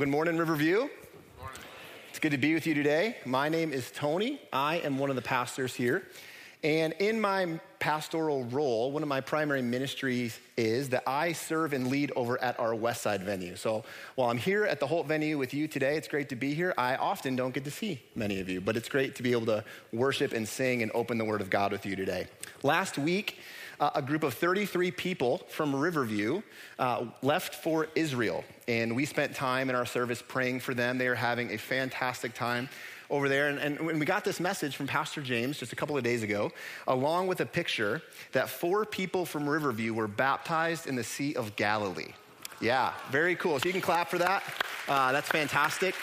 Good morning, Riverview. It's good to be with you today. My name is Tony. I am one of the pastors here. And in my pastoral role, one of my primary ministries is that I serve and lead over at our Westside venue. So while I'm here at the Holt venue with you today, it's great to be here. I often don't get to see many of you, but it's great to be able to worship and sing and open the Word of God with you today. Last week, uh, a group of 33 people from Riverview uh, left for Israel. And we spent time in our service praying for them. They are having a fantastic time over there. And, and when we got this message from Pastor James just a couple of days ago, along with a picture that four people from Riverview were baptized in the Sea of Galilee. Yeah, very cool. So you can clap for that. Uh, that's fantastic.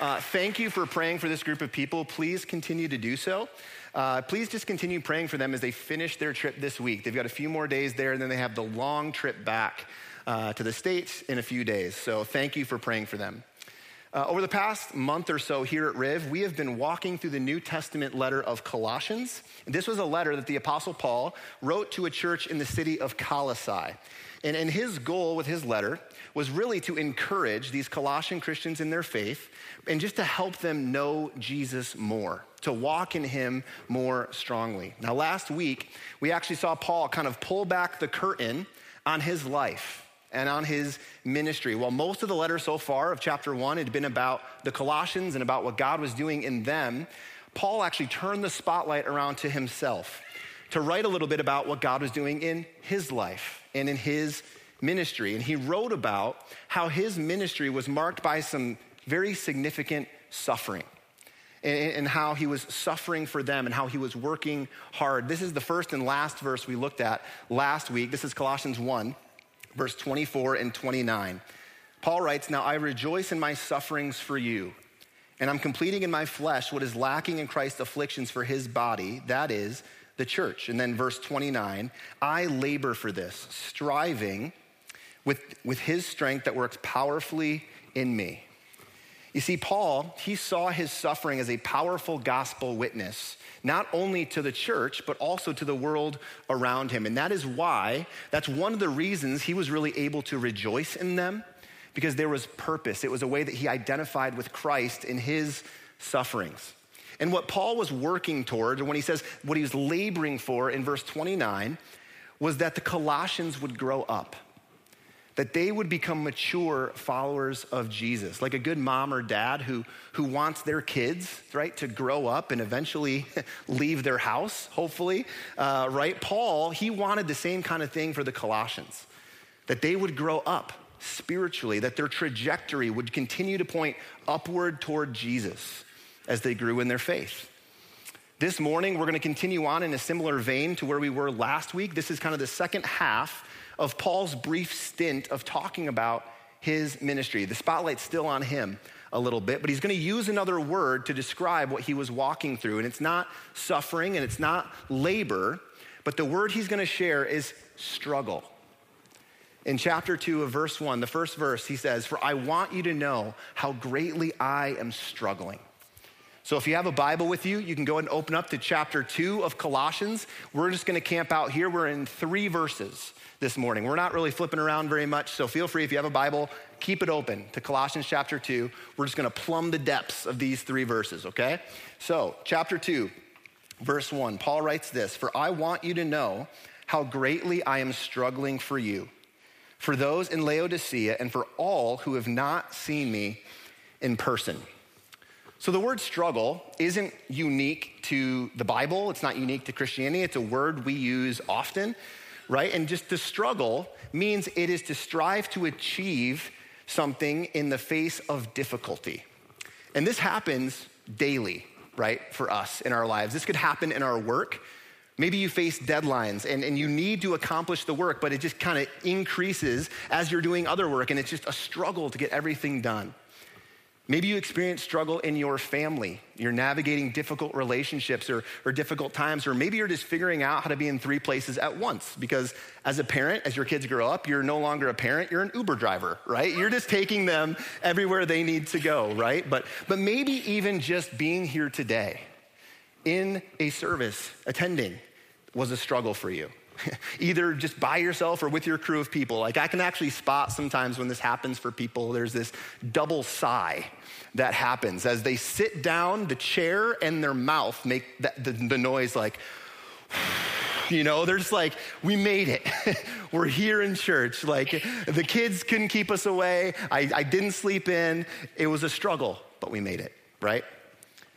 Uh, thank you for praying for this group of people. Please continue to do so. Uh, please just continue praying for them as they finish their trip this week. They've got a few more days there, and then they have the long trip back uh, to the States in a few days. So thank you for praying for them. Uh, over the past month or so here at Riv, we have been walking through the New Testament letter of Colossians. This was a letter that the Apostle Paul wrote to a church in the city of Colossae. And, and his goal with his letter was really to encourage these Colossian Christians in their faith and just to help them know Jesus more, to walk in him more strongly. Now, last week, we actually saw Paul kind of pull back the curtain on his life and on his ministry. While most of the letter so far of chapter one had been about the Colossians and about what God was doing in them, Paul actually turned the spotlight around to himself to write a little bit about what God was doing in his life and in his ministry. And he wrote about how his ministry was marked by some very significant suffering and, how he was suffering for them and how he was working hard. This is the first and last verse we looked at last week. This is Colossians 1 verse 24 and 29. Paul writes, Now I rejoice in my sufferings for you, and I'm completing in my flesh what is lacking in Christ's afflictions for his body, that is, the church. And then verse 29, I labor for this, striving with, with his strength that works powerfully in me. You see, Paul, he saw his suffering as a powerful gospel witness, not only to the church, but also to the world around him. And that is why, that's one of the reasons he was really able to rejoice in them, because there was purpose. It was a way that he identified with Christ in his sufferings. And what Paul was working toward, when he says what he was laboring for in verse 29, was that the Colossians would grow up that they would become mature followers of Jesus, like a good mom or dad who, who wants their kids, right, to grow up and eventually leave their house, hopefully, uh, right? Paul, he wanted the same kind of thing for the Colossians, that they would grow up spiritually, that their trajectory would continue to point upward toward Jesus as they grew in their faith. This morning, we're going to continue on in a similar vein to where we were last week. This is kind of the second half of Paul's brief stint of talking about his ministry. The spotlight's still on him a little bit, but he's going to use another word to describe what he was walking through. And it's not suffering and it's not labor, but the word he's going to share is struggle. In chapter 2 of verse 1, the first verse, he says, For I want you to know how greatly I am struggling. So if you have a Bible with you, you can go and open up to chapter 2 of Colossians. We're just going to camp out here. We're in three verses this morning. We're not really flipping around very much, so feel free if you have a Bible, keep it open to Colossians chapter 2. We're just going to plumb the depths of these three verses, okay? So, chapter 2, verse 1, Paul writes this For I want you to know how greatly I am struggling for you, for those in Laodicea, and for all who have not seen me in person. So, the word struggle isn't unique to the Bible, it's not unique to Christianity, it's a word we use often right? And just to struggle means it is to strive to achieve something in the face of difficulty. And this happens daily, right, for us in our lives. This could happen in our work. Maybe you face deadlines and, and you need to accomplish the work, but it just kind of increases as you're doing other work, and it's just a struggle to get everything done. Maybe you experience struggle in your family. You're navigating difficult relationships or, or difficult times, or maybe you're just figuring out how to be in three places at once. Because as a parent, as your kids grow up, you're no longer a parent, you're an Uber driver, right? You're just taking them everywhere they need to go, right? But, but maybe even just being here today in a service, attending, was a struggle for you. either just by yourself or with your crew of people. Like I can actually spot sometimes when this happens for people, there's this double sigh that happens as they sit down, the chair and their mouth make the, the noise like, you know, they're just like, we made it. We're here in church. Like the kids couldn't keep us away. I, I didn't sleep in. It was a struggle, but we made it, right?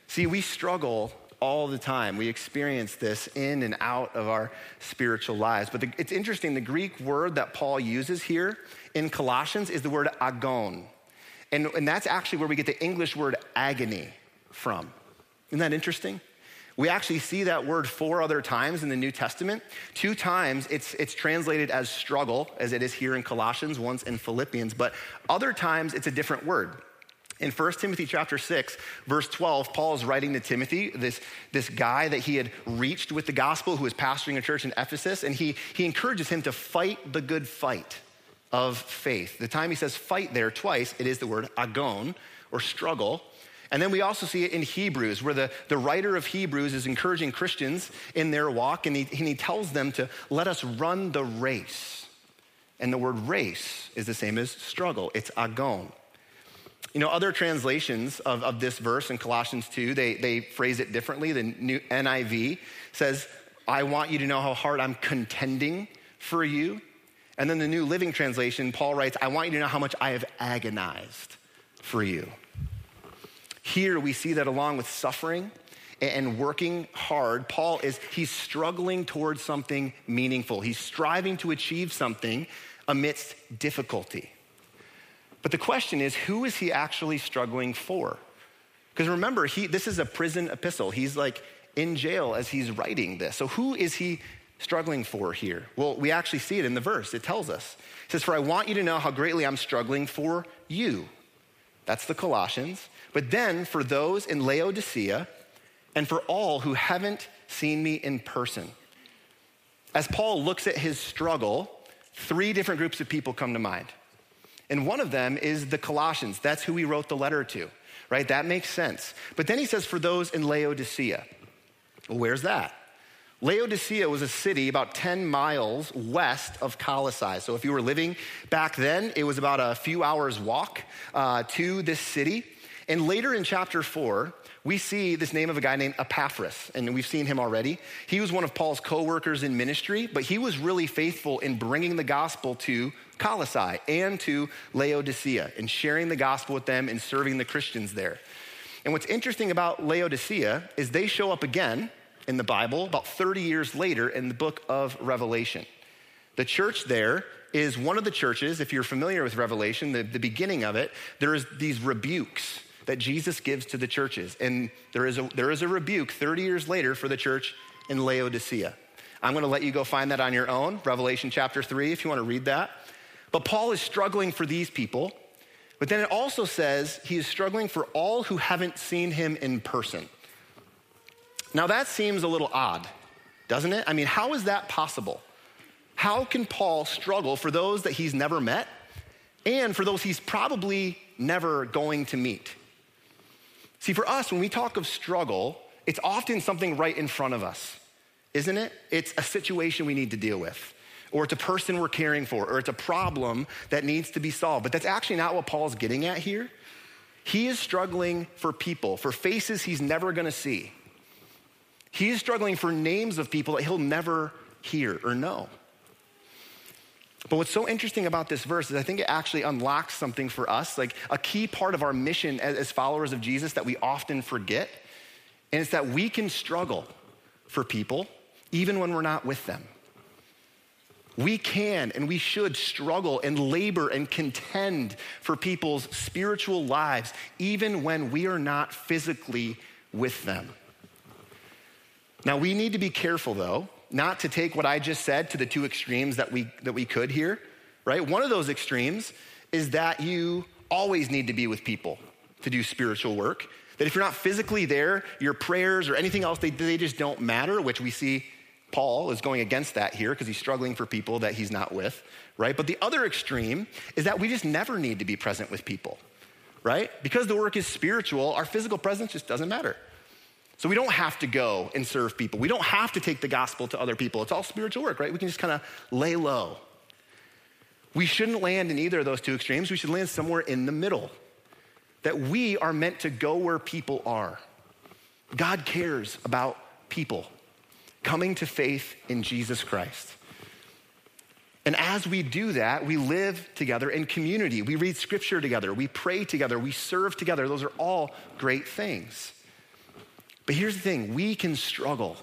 See, we struggle all the time. We experience this in and out of our spiritual lives. But the, it's interesting, the Greek word that Paul uses here in Colossians is the word agon. And, and that's actually where we get the English word agony from. Isn't that interesting? We actually see that word four other times in the New Testament. Two times it's, it's translated as struggle, as it is here in Colossians, once in Philippians, but other times it's a different word. In 1 Timothy chapter 6, verse 12, Paul is writing to Timothy, this, this guy that he had reached with the gospel who was pastoring a church in Ephesus, and he, he encourages him to fight the good fight of faith. The time he says fight there twice, it is the word agon or struggle. And then we also see it in Hebrews, where the, the writer of Hebrews is encouraging Christians in their walk, and he, and he tells them to let us run the race. And the word race is the same as struggle, it's agon. You know, other translations of, of this verse in Colossians 2, they, they phrase it differently. The new NIV says, I want you to know how hard I'm contending for you. And then the New Living Translation, Paul writes, I want you to know how much I have agonized for you. Here we see that along with suffering and working hard, Paul is, he's struggling towards something meaningful. He's striving to achieve something amidst difficulty. But the question is, who is he actually struggling for? Because remember, he, this is a prison epistle. He's like in jail as he's writing this. So who is he struggling for here? Well, we actually see it in the verse. It tells us. It says, For I want you to know how greatly I'm struggling for you. That's the Colossians. But then for those in Laodicea and for all who haven't seen me in person. As Paul looks at his struggle, three different groups of people come to mind. And one of them is the Colossians. That's who he wrote the letter to, right? That makes sense. But then he says, for those in Laodicea. Well, where's that? Laodicea was a city about 10 miles west of Colossae. So if you were living back then, it was about a few hours' walk uh, to this city. And later in chapter four, we see this name of a guy named Epaphras, and we've seen him already. He was one of Paul's co workers in ministry, but he was really faithful in bringing the gospel to Colossae and to Laodicea and sharing the gospel with them and serving the Christians there. And what's interesting about Laodicea is they show up again in the Bible about 30 years later in the book of Revelation. The church there is one of the churches, if you're familiar with Revelation, the, the beginning of it, there is these rebukes that Jesus gives to the churches. And there is a, there is a rebuke 30 years later for the church in Laodicea. I'm going to let you go find that on your own, Revelation chapter 3, if you want to read that. But Paul is struggling for these people. But then it also says he is struggling for all who haven't seen him in person. Now that seems a little odd, doesn't it? I mean, how is that possible? How can Paul struggle for those that he's never met and for those he's probably never going to meet? See, for us, when we talk of struggle, it's often something right in front of us, isn't it? It's a situation we need to deal with, or it's a person we're caring for, or it's a problem that needs to be solved. But that's actually not what Paul's getting at here. He is struggling for people, for faces he's never gonna see. He is struggling for names of people that he'll never hear or know. But what's so interesting about this verse is I think it actually unlocks something for us, like a key part of our mission as, followers of Jesus that we often forget. And it's that we can struggle for people even when we're not with them. We can and we should struggle and labor and contend for people's spiritual lives, even when we are not physically with them. Now, we need to be careful, though, not to take what I just said to the two extremes that we, that we could here, right? One of those extremes is that you always need to be with people to do spiritual work. That if you're not physically there, your prayers or anything else, they, they just don't matter, which we see Paul is going against that here because he's struggling for people that he's not with, right? But the other extreme is that we just never need to be present with people, right? Because the work is spiritual, our physical presence just doesn't matter. So we don't have to go and serve people. We don't have to take the gospel to other people. It's all spiritual work, right? We can just kind of lay low. We shouldn't land in either of those two extremes. We should land somewhere in the middle. That we are meant to go where people are. God cares about people coming to faith in Jesus Christ. And as we do that, we live together in community. We read scripture together. We pray together. We serve together. Those are all great things. But here's the thing we can struggle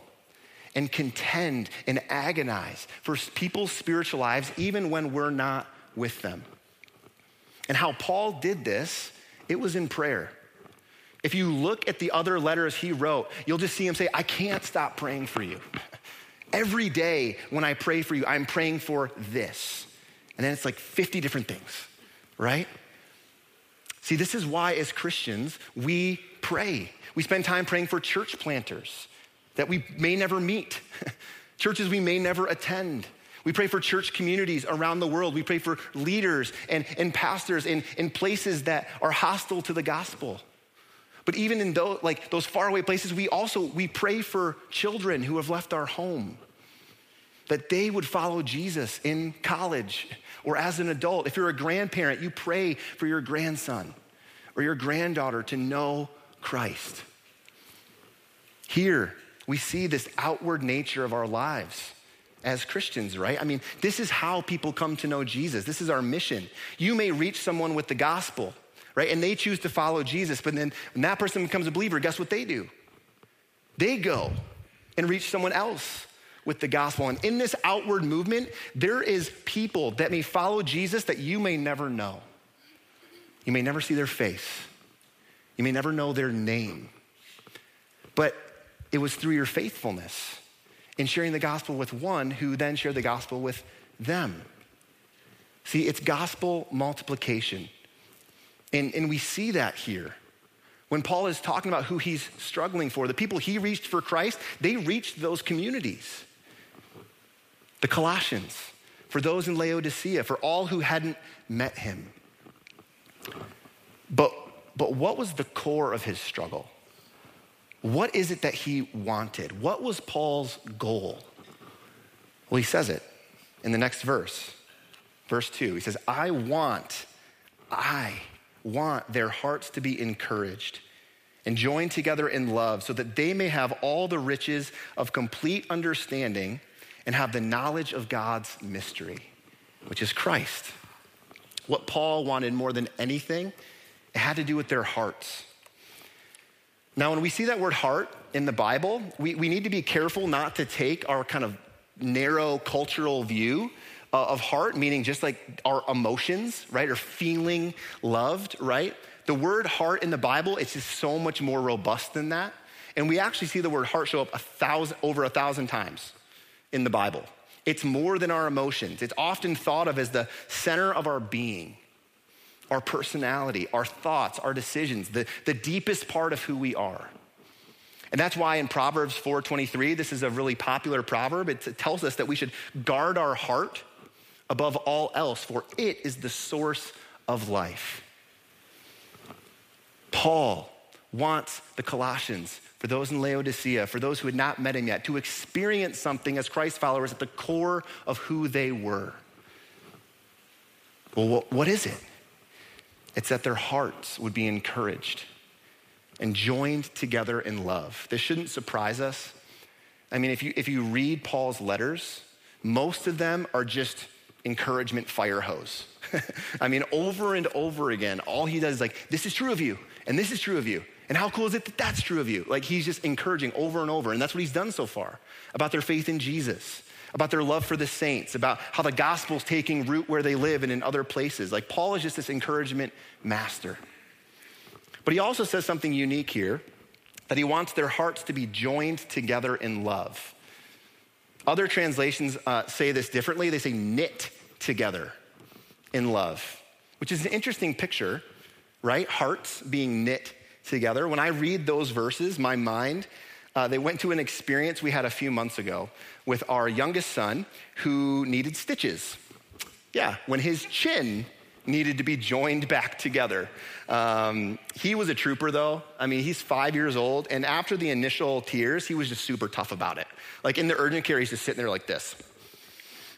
and contend and agonize for people's spiritual lives even when we're not with them. And how Paul did this, it was in prayer. If you look at the other letters he wrote, you'll just see him say, I can't stop praying for you. Every day when I pray for you, I'm praying for this. And then it's like 50 different things, right? See, this is why as Christians, we pray. We spend time praying for church planters that we may never meet, churches we may never attend. We pray for church communities around the world. We pray for leaders and, and pastors in, in places that are hostile to the gospel. But even in those, like those faraway places, we also we pray for children who have left our home, that they would follow Jesus in college or as an adult. If you're a grandparent, you pray for your grandson or your granddaughter to know Christ. Here, we see this outward nature of our lives as Christians, right? I mean, this is how people come to know Jesus. This is our mission. You may reach someone with the gospel, right? And they choose to follow Jesus, but then when that person becomes a believer, guess what they do? They go and reach someone else with the gospel. And in this outward movement, there is people that may follow Jesus that you may never know. You may never see their face. You may never know their name. But it was through your faithfulness in sharing the gospel with one who then shared the gospel with them. See, it's gospel multiplication. And, and we see that here. When Paul is talking about who he's struggling for, the people he reached for Christ, they reached those communities. The Colossians, for those in Laodicea, for all who hadn't met him. But, but what was the core of his struggle? What is it that he wanted? What was Paul's goal? Well, he says it in the next verse, verse 2. He says, I want, I want their hearts to be encouraged and joined together in love so that they may have all the riches of complete understanding and have the knowledge of God's mystery, which is Christ. What Paul wanted more than anything, it had to do with their hearts. Now, when we see that word heart in the Bible, we, we need to be careful not to take our kind of narrow cultural view uh, of heart, meaning just like our emotions, right? Or feeling loved, right? The word heart in the Bible, it's just so much more robust than that. And we actually see the word heart show up a thousand, over a thousand times in the Bible. It's more than our emotions. It's often thought of as the center of our being our personality, our thoughts, our decisions, the, the deepest part of who we are. And that's why in Proverbs 4:23, this is a really popular proverb. It tells us that we should guard our heart above all else, for it is the source of life. Paul wants the Colossians, for those in Laodicea, for those who had not met him yet, to experience something as Christ followers at the core of who they were. Well, what is it? It's that their hearts would be encouraged and joined together in love. This shouldn't surprise us. I mean, if you, if you read Paul's letters, most of them are just encouragement fire hose. I mean, over and over again, all he does is like, this is true of you, and this is true of you. And how cool is it that that's true of you? Like, he's just encouraging over and over. And that's what he's done so far about their faith in Jesus about their love for the saints, about how the gospel's taking root where they live and in other places. Like Paul is just this encouragement master. But he also says something unique here that he wants their hearts to be joined together in love. Other translations uh, say this differently. They say knit together in love, which is an interesting picture, right? Hearts being knit together. When I read those verses, my mind uh, they went to an experience we had a few months ago with our youngest son who needed stitches. Yeah, when his chin needed to be joined back together. Um, he was a trooper, though. I mean, he's five years old, and after the initial tears, he was just super tough about it. Like in the urgent care, he's just sitting there like this.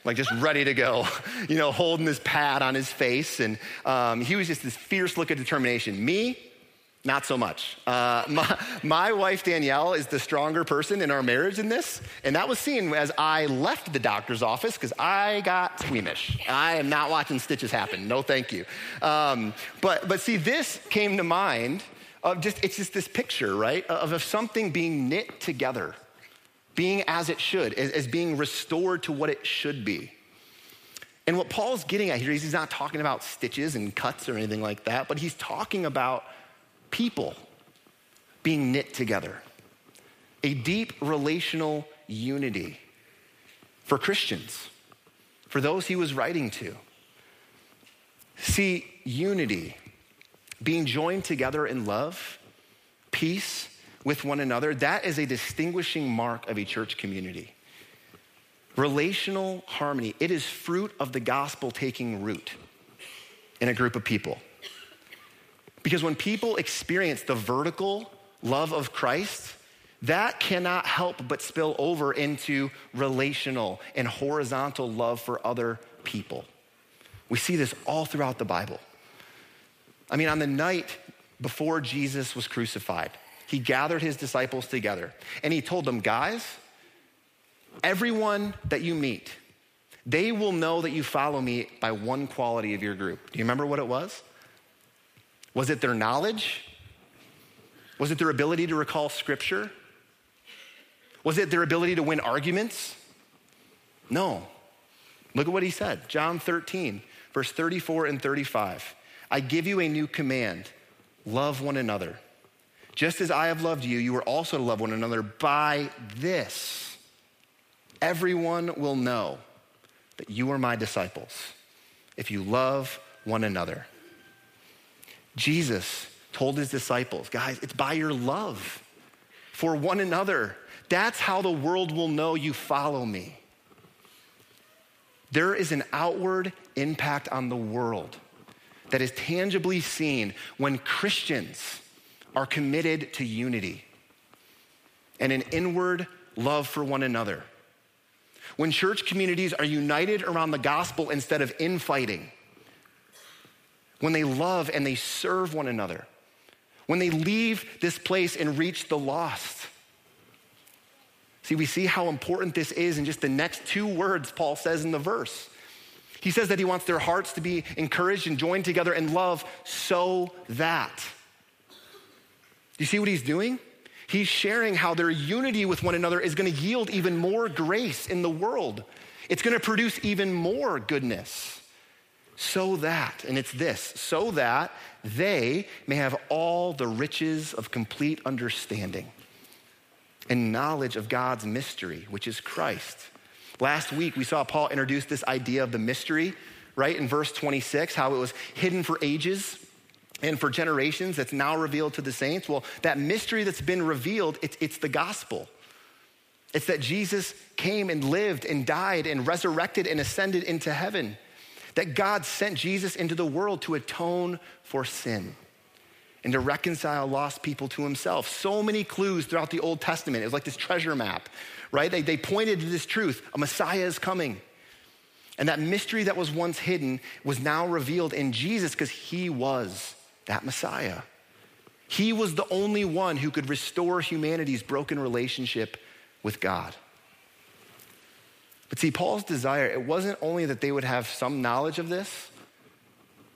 Like just ready to go, you know, holding his pad on his face. And um, he was just this fierce look of determination. Me, not so much. Uh, my, my, wife, Danielle, is the stronger person in our marriage in this. And that was seen as I left the doctor's office because I got squeamish. I am not watching stitches happen. No, thank you. Um, but, but see, this came to mind of just, it's just this picture, right, of, of something being knit together, being as it should, as, as being restored to what it should be. And what Paul's getting at here is he's not talking about stitches and cuts or anything like that, but he's talking about people being knit together, a deep relational unity for Christians, for those he was writing to. See, unity, being joined together in love, peace with one another, that is a distinguishing mark of a church community. Relational harmony, it is fruit of the gospel taking root in a group of people. Because when people experience the vertical love of Christ, that cannot help but spill over into relational and horizontal love for other people. We see this all throughout the Bible. I mean, on the night before Jesus was crucified, he gathered his disciples together and he told them, guys, everyone that you meet, they will know that you follow me by one quality of your group. Do you remember what it was? Was it their knowledge? Was it their ability to recall scripture? Was it their ability to win arguments? No. Look at what he said John 13, verse 34 and 35. I give you a new command love one another. Just as I have loved you, you are also to love one another. By this, everyone will know that you are my disciples if you love one another. Jesus told his disciples, guys, it's by your love for one another. That's how the world will know you follow me. There is an outward impact on the world that is tangibly seen when Christians are committed to unity and an inward love for one another. When church communities are united around the gospel instead of infighting when they love and they serve one another, when they leave this place and reach the lost. See, we see how important this is in just the next two words Paul says in the verse. He says that he wants their hearts to be encouraged and joined together in love so that. Do you see what he's doing? He's sharing how their unity with one another is going to yield even more grace in the world. It's going to produce even more goodness so that, and it's this, so that they may have all the riches of complete understanding and knowledge of God's mystery, which is Christ. Last week, we saw Paul introduce this idea of the mystery, right, in verse 26, how it was hidden for ages and for generations that's now revealed to the saints. Well, that mystery that's been revealed, it's, it's the gospel. It's that Jesus came and lived and died and resurrected and ascended into heaven that God sent Jesus into the world to atone for sin and to reconcile lost people to himself. So many clues throughout the Old Testament. It was like this treasure map, right? They, they pointed to this truth a Messiah is coming. And that mystery that was once hidden was now revealed in Jesus because he was that Messiah. He was the only one who could restore humanity's broken relationship with God. But see, Paul's desire, it wasn't only that they would have some knowledge of this,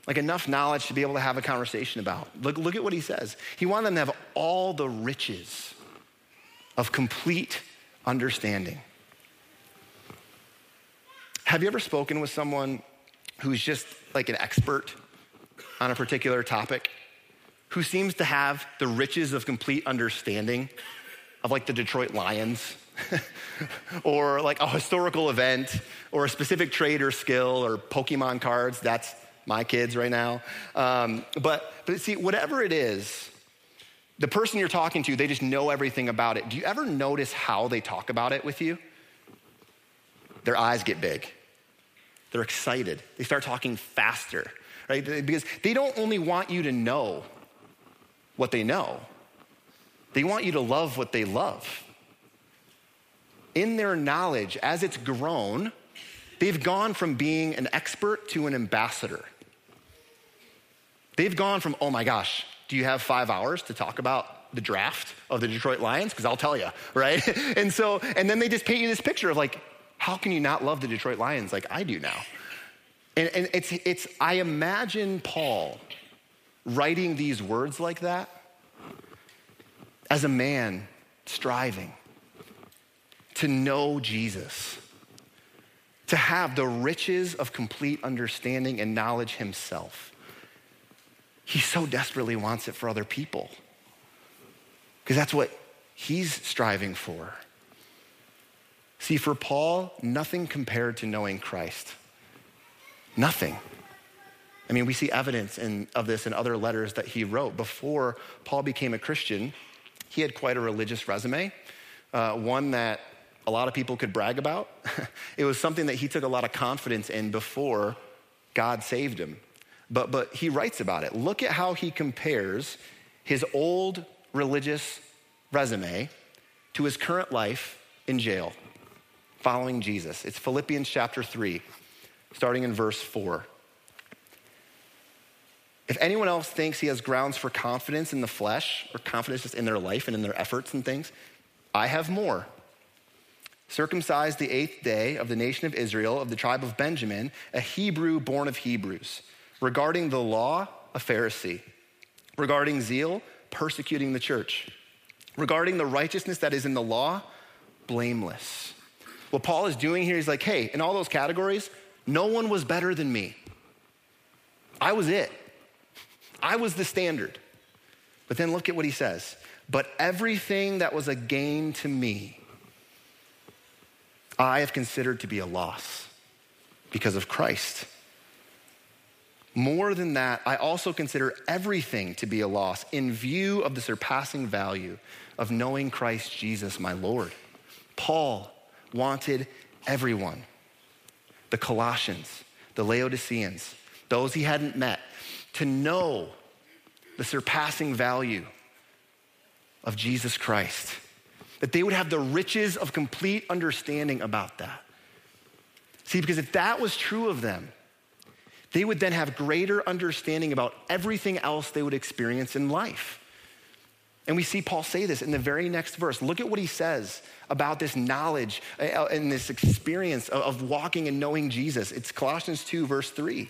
like enough knowledge to be able to have a conversation about. Look, look at what he says. He wanted them to have all the riches of complete understanding. Have you ever spoken with someone who's just like an expert on a particular topic, who seems to have the riches of complete understanding of like the Detroit Lions? or like a historical event or a specific trade or skill or Pokemon cards. That's my kids right now. Um, but, but see, whatever it is, the person you're talking to, they just know everything about it. Do you ever notice how they talk about it with you? Their eyes get big. They're excited. They start talking faster. right? Because they don't only want you to know what they know, they want you to love what they love. In their knowledge, as it's grown, they've gone from being an expert to an ambassador. They've gone from, oh my gosh, do you have five hours to talk about the draft of the Detroit Lions? Because I'll tell you, right? and so, and then they just paint you this picture of like, how can you not love the Detroit Lions like I do now? And, and it's, it's, I imagine Paul writing these words like that as a man striving to know Jesus, to have the riches of complete understanding and knowledge himself. He so desperately wants it for other people because that's what he's striving for. See, for Paul, nothing compared to knowing Christ. Nothing. I mean, we see evidence in, of this in other letters that he wrote. Before Paul became a Christian, he had quite a religious resume, uh, one that a lot of people could brag about. it was something that he took a lot of confidence in before God saved him. But, but he writes about it. Look at how he compares his old religious resume to his current life in jail following Jesus. It's Philippians chapter 3, starting in verse 4. If anyone else thinks he has grounds for confidence in the flesh or confidence just in their life and in their efforts and things, I have more. Circumcised the eighth day of the nation of Israel, of the tribe of Benjamin, a Hebrew born of Hebrews Regarding the law, a Pharisee. Regarding zeal, persecuting the church. Regarding the righteousness that is in the law, blameless. What Paul is doing here, he's like, hey, in all those categories, no one was better than me. I was it. I was the standard. But then look at what he says. But everything that was a gain to me, I have considered to be a loss because of Christ. More than that, I also consider everything to be a loss in view of the surpassing value of knowing Christ Jesus, my Lord. Paul wanted everyone the Colossians, the Laodiceans, those he hadn't met, to know the surpassing value of Jesus Christ. That they would have the riches of complete understanding about that. See, because if that was true of them, they would then have greater understanding about everything else they would experience in life. And we see Paul say this in the very next verse. Look at what he says about this knowledge uh, and this experience of walking and knowing Jesus. It's Colossians 2, verse 3.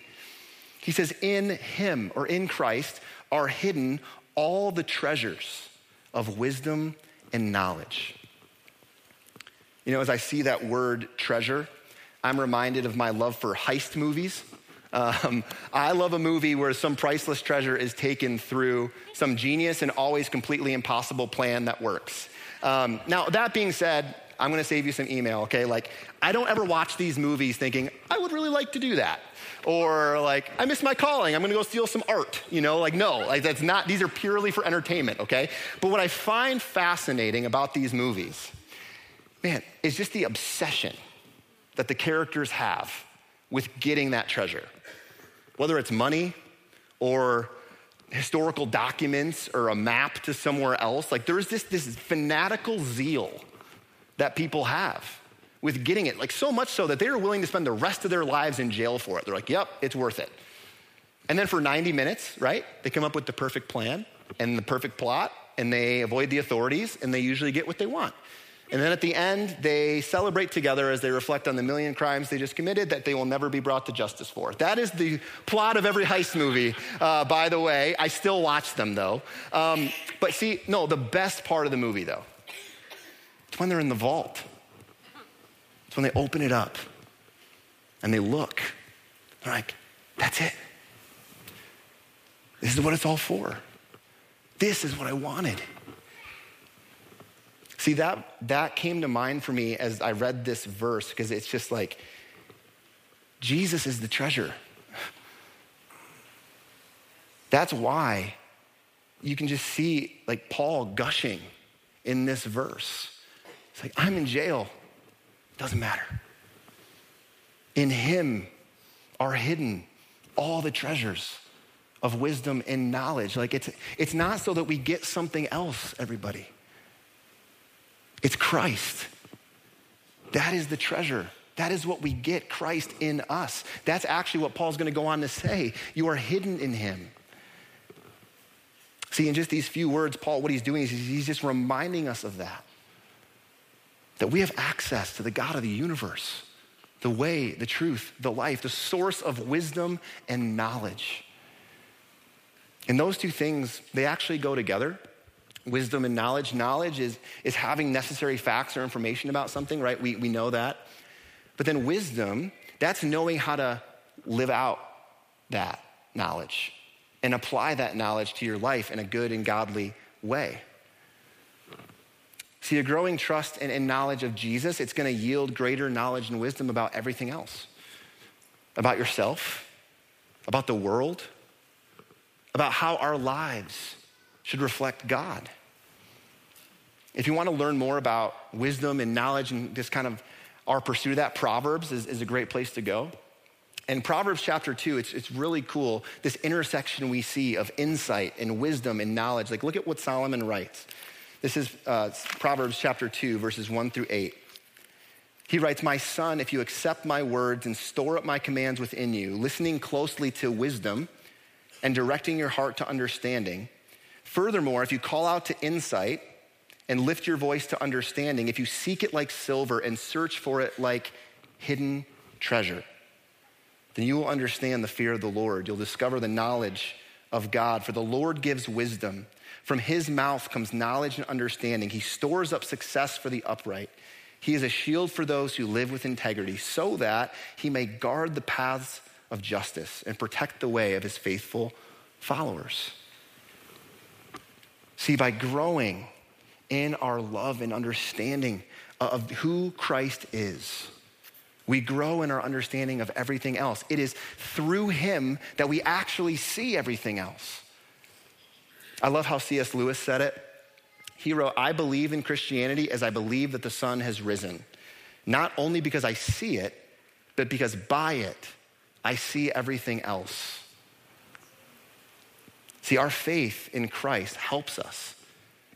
He says, In him or in Christ are hidden all the treasures of wisdom and knowledge. You know, as I see that word treasure, I'm reminded of my love for heist movies. Um, I love a movie where some priceless treasure is taken through some genius and always completely impossible plan that works. Um, now, that being said, I'm gonna save you some email, okay? Like, I don't ever watch these movies thinking, I would really like to do that. Or like, I miss my calling, I'm gonna go steal some art, you know? Like, no, like that's not, these are purely for entertainment, okay? But what I find fascinating about these movies, man, is just the obsession that the characters have with getting that treasure whether it's money or historical documents or a map to somewhere else. Like there's this, this fanatical zeal that people have with getting it, like so much so that they are willing to spend the rest of their lives in jail for it. They're like, yep, it's worth it. And then for 90 minutes, right, they come up with the perfect plan and the perfect plot, and they avoid the authorities, and they usually get what they want. And then at the end, they celebrate together as they reflect on the million crimes they just committed that they will never be brought to justice for. That is the plot of every heist movie, uh, by the way. I still watch them though. Um, but see, no, the best part of the movie though, it's when they're in the vault. It's when they open it up and they look. They're like, that's it. This is what it's all for. This is what I wanted. See, that, that came to mind for me as I read this verse because it's just like, Jesus is the treasure. That's why you can just see like Paul gushing in this verse. It's like, I'm in jail. Doesn't matter. In him are hidden all the treasures of wisdom and knowledge. Like it's, it's not so that we get something else, everybody. It's Christ. That is the treasure. That is what we get Christ in us. That's actually what Paul's going to go on to say. You are hidden in him. See, in just these few words, Paul, what he's doing is he's just reminding us of that. That we have access to the God of the universe, the way, the truth, the life, the source of wisdom and knowledge. And those two things, they actually go together wisdom and knowledge. Knowledge is, is having necessary facts or information about something, right? We, we know that. But then wisdom, that's knowing how to live out that knowledge and apply that knowledge to your life in a good and godly way. See, a growing trust and, knowledge of Jesus, it's going to yield greater knowledge and wisdom about everything else about yourself, about the world, about how our lives should reflect God. If you want to learn more about wisdom and knowledge and just kind of our pursuit of that, Proverbs is, is a great place to go. And Proverbs chapter two, it's, it's really cool, this intersection we see of insight and wisdom and knowledge. Like, look at what Solomon writes. This is uh, Proverbs chapter 2, verses 1 through 8. He writes, My son, if you accept my words and store up my commands within you, listening closely to wisdom and directing your heart to understanding. Furthermore, if you call out to insight and lift your voice to understanding, if you seek it like silver and search for it like hidden treasure, then you will understand the fear of the Lord. You'll discover the knowledge of God, for the Lord gives wisdom. From his mouth comes knowledge and understanding. He stores up success for the upright. He is a shield for those who live with integrity, so that he may guard the paths of justice and protect the way of his faithful followers. See, by growing in our love and understanding of who Christ is, we grow in our understanding of everything else. It is through him that we actually see everything else. I love how C.S. Lewis said it. He wrote, I believe in Christianity as I believe that the sun has risen, not only because I see it, but because by it I see everything else. See, our faith in Christ helps us.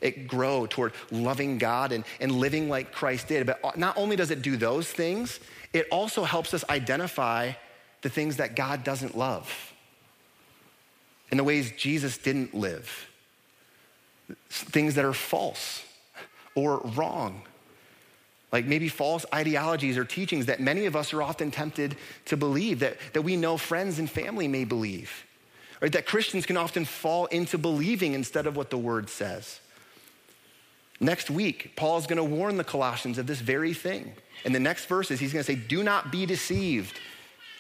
It grow toward loving God and, and living like Christ did. But not only does it do those things, it also helps us identify the things that God doesn't love and the ways Jesus didn't live things that are false or wrong. Like maybe false ideologies or teachings that many of us are often tempted to believe, that, that we know friends and family may believe, right? That Christians can often fall into believing instead of what the word says. Next week, Paul is going to warn the Colossians of this very thing. In the next verses, he's going to say, Do not be deceived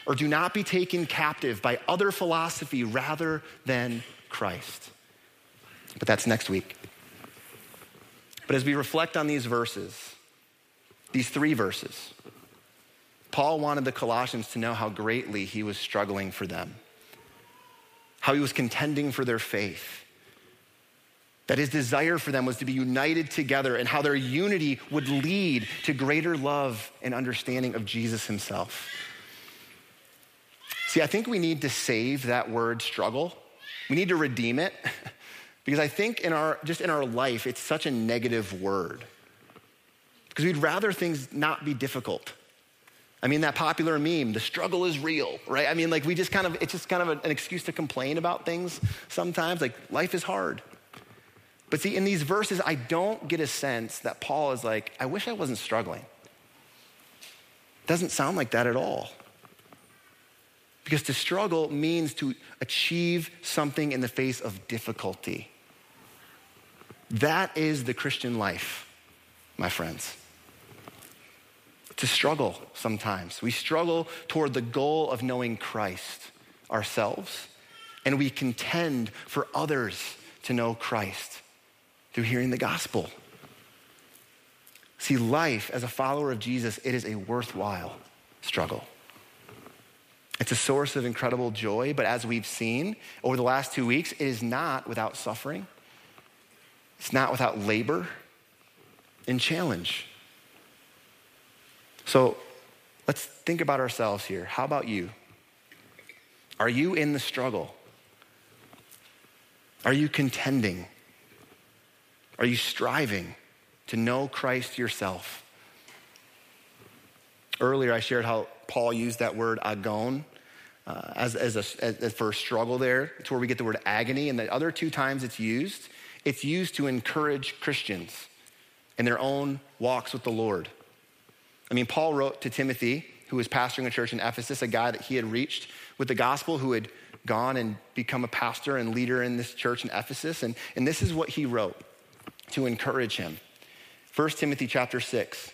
or do not be taken captive by other philosophy rather than Christ but that's next week. But as we reflect on these verses, these three verses, Paul wanted the Colossians to know how greatly he was struggling for them, how he was contending for their faith, that his desire for them was to be united together, and how their unity would lead to greater love and understanding of Jesus himself. See, I think we need to save that word struggle. We need to redeem it. Because I think in our, just in our life, it's such a negative word. Because we'd rather things not be difficult. I mean, that popular meme, the struggle is real, right? I mean, like, we just kind of, it's just kind of an excuse to complain about things sometimes. Like, life is hard. But see, in these verses, I don't get a sense that Paul is like, I wish I wasn't struggling. Doesn't sound like that at all. Because to struggle means to achieve something in the face of difficulty. That is the Christian life, my friends. To struggle sometimes. We struggle toward the goal of knowing Christ ourselves, and we contend for others to know Christ through hearing the gospel. See, life as a follower of Jesus, it is a worthwhile struggle. It's a source of incredible joy, but as we've seen over the last two weeks, it is not without suffering it's not without labor and challenge. So let's think about ourselves here. How about you? Are you in the struggle? Are you contending? Are you striving to know Christ yourself? Earlier, I shared how Paul used that word agon uh, as, as, a, as, for a struggle there. It's where we get the word agony. And the other two times it's used, it's used to encourage Christians in their own walks with the Lord. I mean, Paul wrote to Timothy, who was pastoring a church in Ephesus, a guy that he had reached with the gospel, who had gone and become a pastor and leader in this church in Ephesus. And, and this is what he wrote to encourage him. 1 Timothy chapter 6,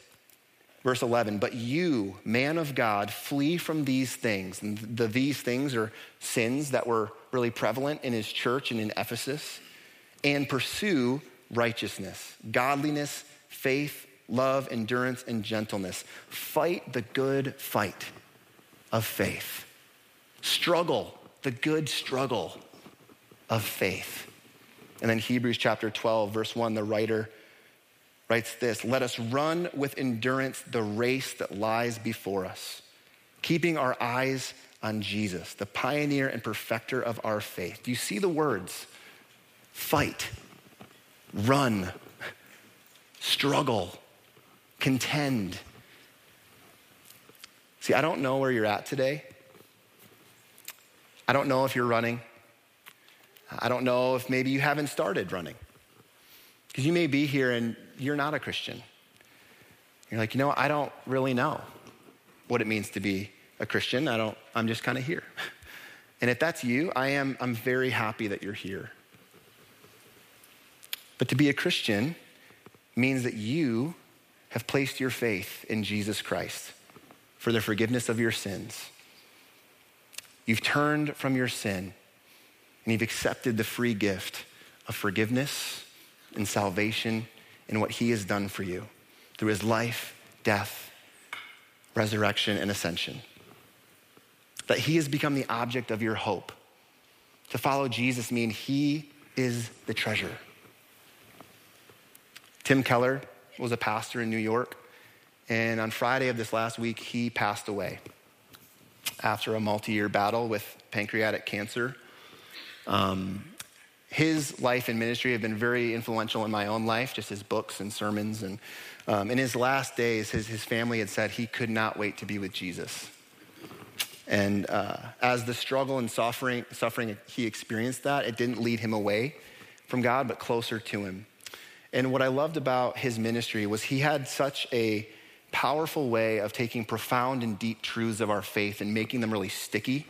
verse 11. But you, man of God, flee from these things. And the, these things are sins that were really prevalent in his church and in Ephesus, and pursue righteousness, godliness, faith, love, endurance, and gentleness. Fight the good fight of faith. Struggle, the good struggle of faith. And then Hebrews chapter 12, verse 1, the writer writes this Let us run with endurance the race that lies before us, keeping our eyes on Jesus, the pioneer and perfecter of our faith. Do you see the words? Fight, run, struggle, contend. See, I don't know where you're at today. I don't know if you're running. I don't know if maybe you haven't started running. Because you may be here and you're not a Christian. You're like, you know, I don't really know what it means to be a Christian. I don't, I'm just kind of here. And if that's you, I am, I'm very happy that you're here. But to be a Christian means that you have placed your faith in Jesus Christ for the forgiveness of your sins. You've turned from your sin and you've accepted the free gift of forgiveness and salvation and what he has done for you through his life, death, resurrection, and ascension. That he has become the object of your hope. To follow Jesus means he is the treasure. Tim Keller was a pastor in New York, and on Friday of this last week, he passed away after a multi year battle with pancreatic cancer. Um, his life and ministry have been very influential in my own life, just his books and sermons. And um, in his last days, his, his family had said he could not wait to be with Jesus. And uh, as the struggle and suffering, suffering he experienced that, it didn't lead him away from God, but closer to him. And what I loved about his ministry was he had such a powerful way of taking profound and deep truths of our faith and making them really sticky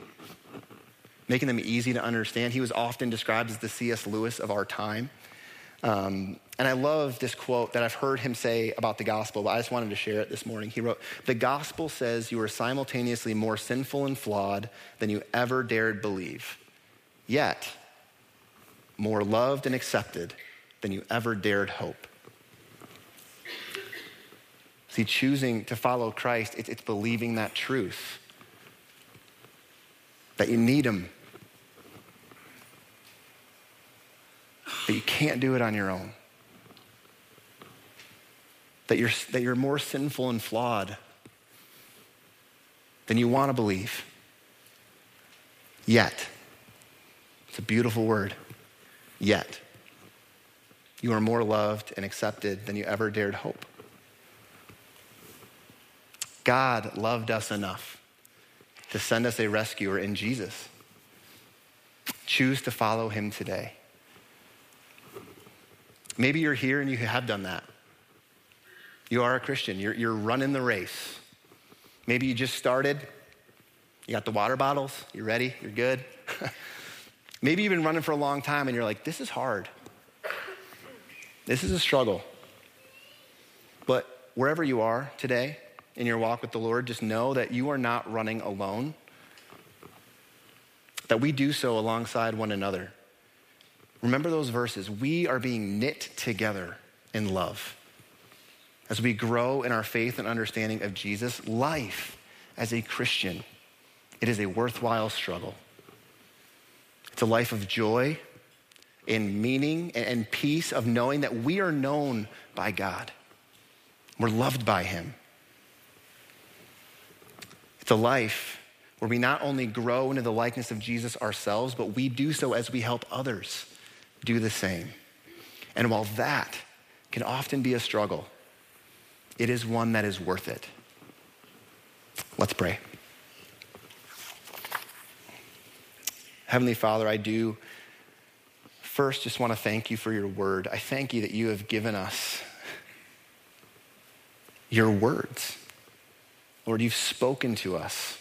making them easy to understand. He was often described as the C.S. Lewis of our time. Um, and I love this quote that I've heard him say about the gospel, but I just wanted to share it this morning. He wrote, The gospel says you are simultaneously more sinful and flawed than you ever dared believe, yet more loved and accepted than you ever dared hope. See, choosing to follow Christ, it's, it's believing that truth that you need Him that you can't do it on your own. That you're, that you're more sinful and flawed than you want to believe. Yet, it's a beautiful word, yet, you are more loved and accepted than you ever dared hope. God loved us enough to send us a rescuer in Jesus. Choose to follow him today. Maybe you're here and you have done that. You are a Christian, you're, you're running the race. Maybe you just started, you got the water bottles, you're ready, you're good. Maybe you've been running for a long time and you're like, this is hard. This is a struggle. But wherever you are today in your walk with the Lord, just know that you are not running alone, that we do so alongside one another. Remember those verses. We are being knit together in love. As we grow in our faith and understanding of Jesus, life as a Christian, it is a worthwhile struggle. It's a life of joy and meaning and peace of knowing that we are known by God. We're loved by Him. It's a life where we not only grow into the likeness of Jesus ourselves, but we do so as we help others do the same. And while that can often be a struggle, it is one that is worth it. Let's pray. Heavenly Father, I do first just want to thank you for your word. I thank you that you have given us your words. Lord, you've spoken to us.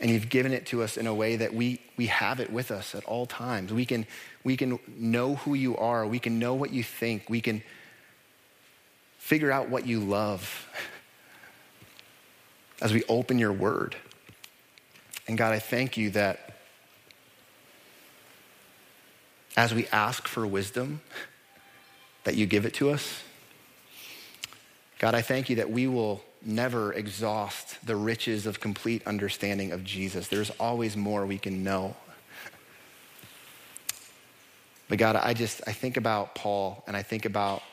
And you've given it to us in a way that we, we have it with us at all times. We can, we can know who you are. We can know what you think. We can figure out what you love as we open your word. And God, I thank you that as we ask for wisdom, that you give it to us. God, I thank you that we will never exhaust the riches of complete understanding of Jesus. There's always more we can know. But God, I just I think about Paul and I think about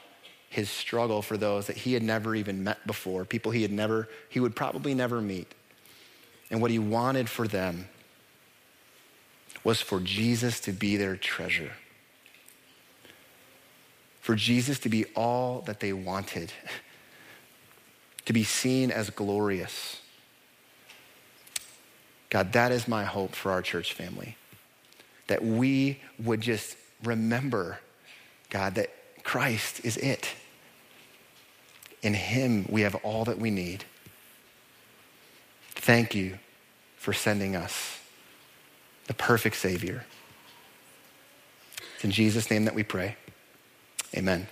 his struggle for those that he had never even met before, people he had never he would probably never meet. And what he wanted for them was for Jesus to be their treasure. For Jesus to be all that they wanted to be seen as glorious. God, that is my hope for our church family. That we would just remember, God, that Christ is it. In Him, we have all that we need. Thank you for sending us the perfect Savior. It's in Jesus' name that we pray. Amen.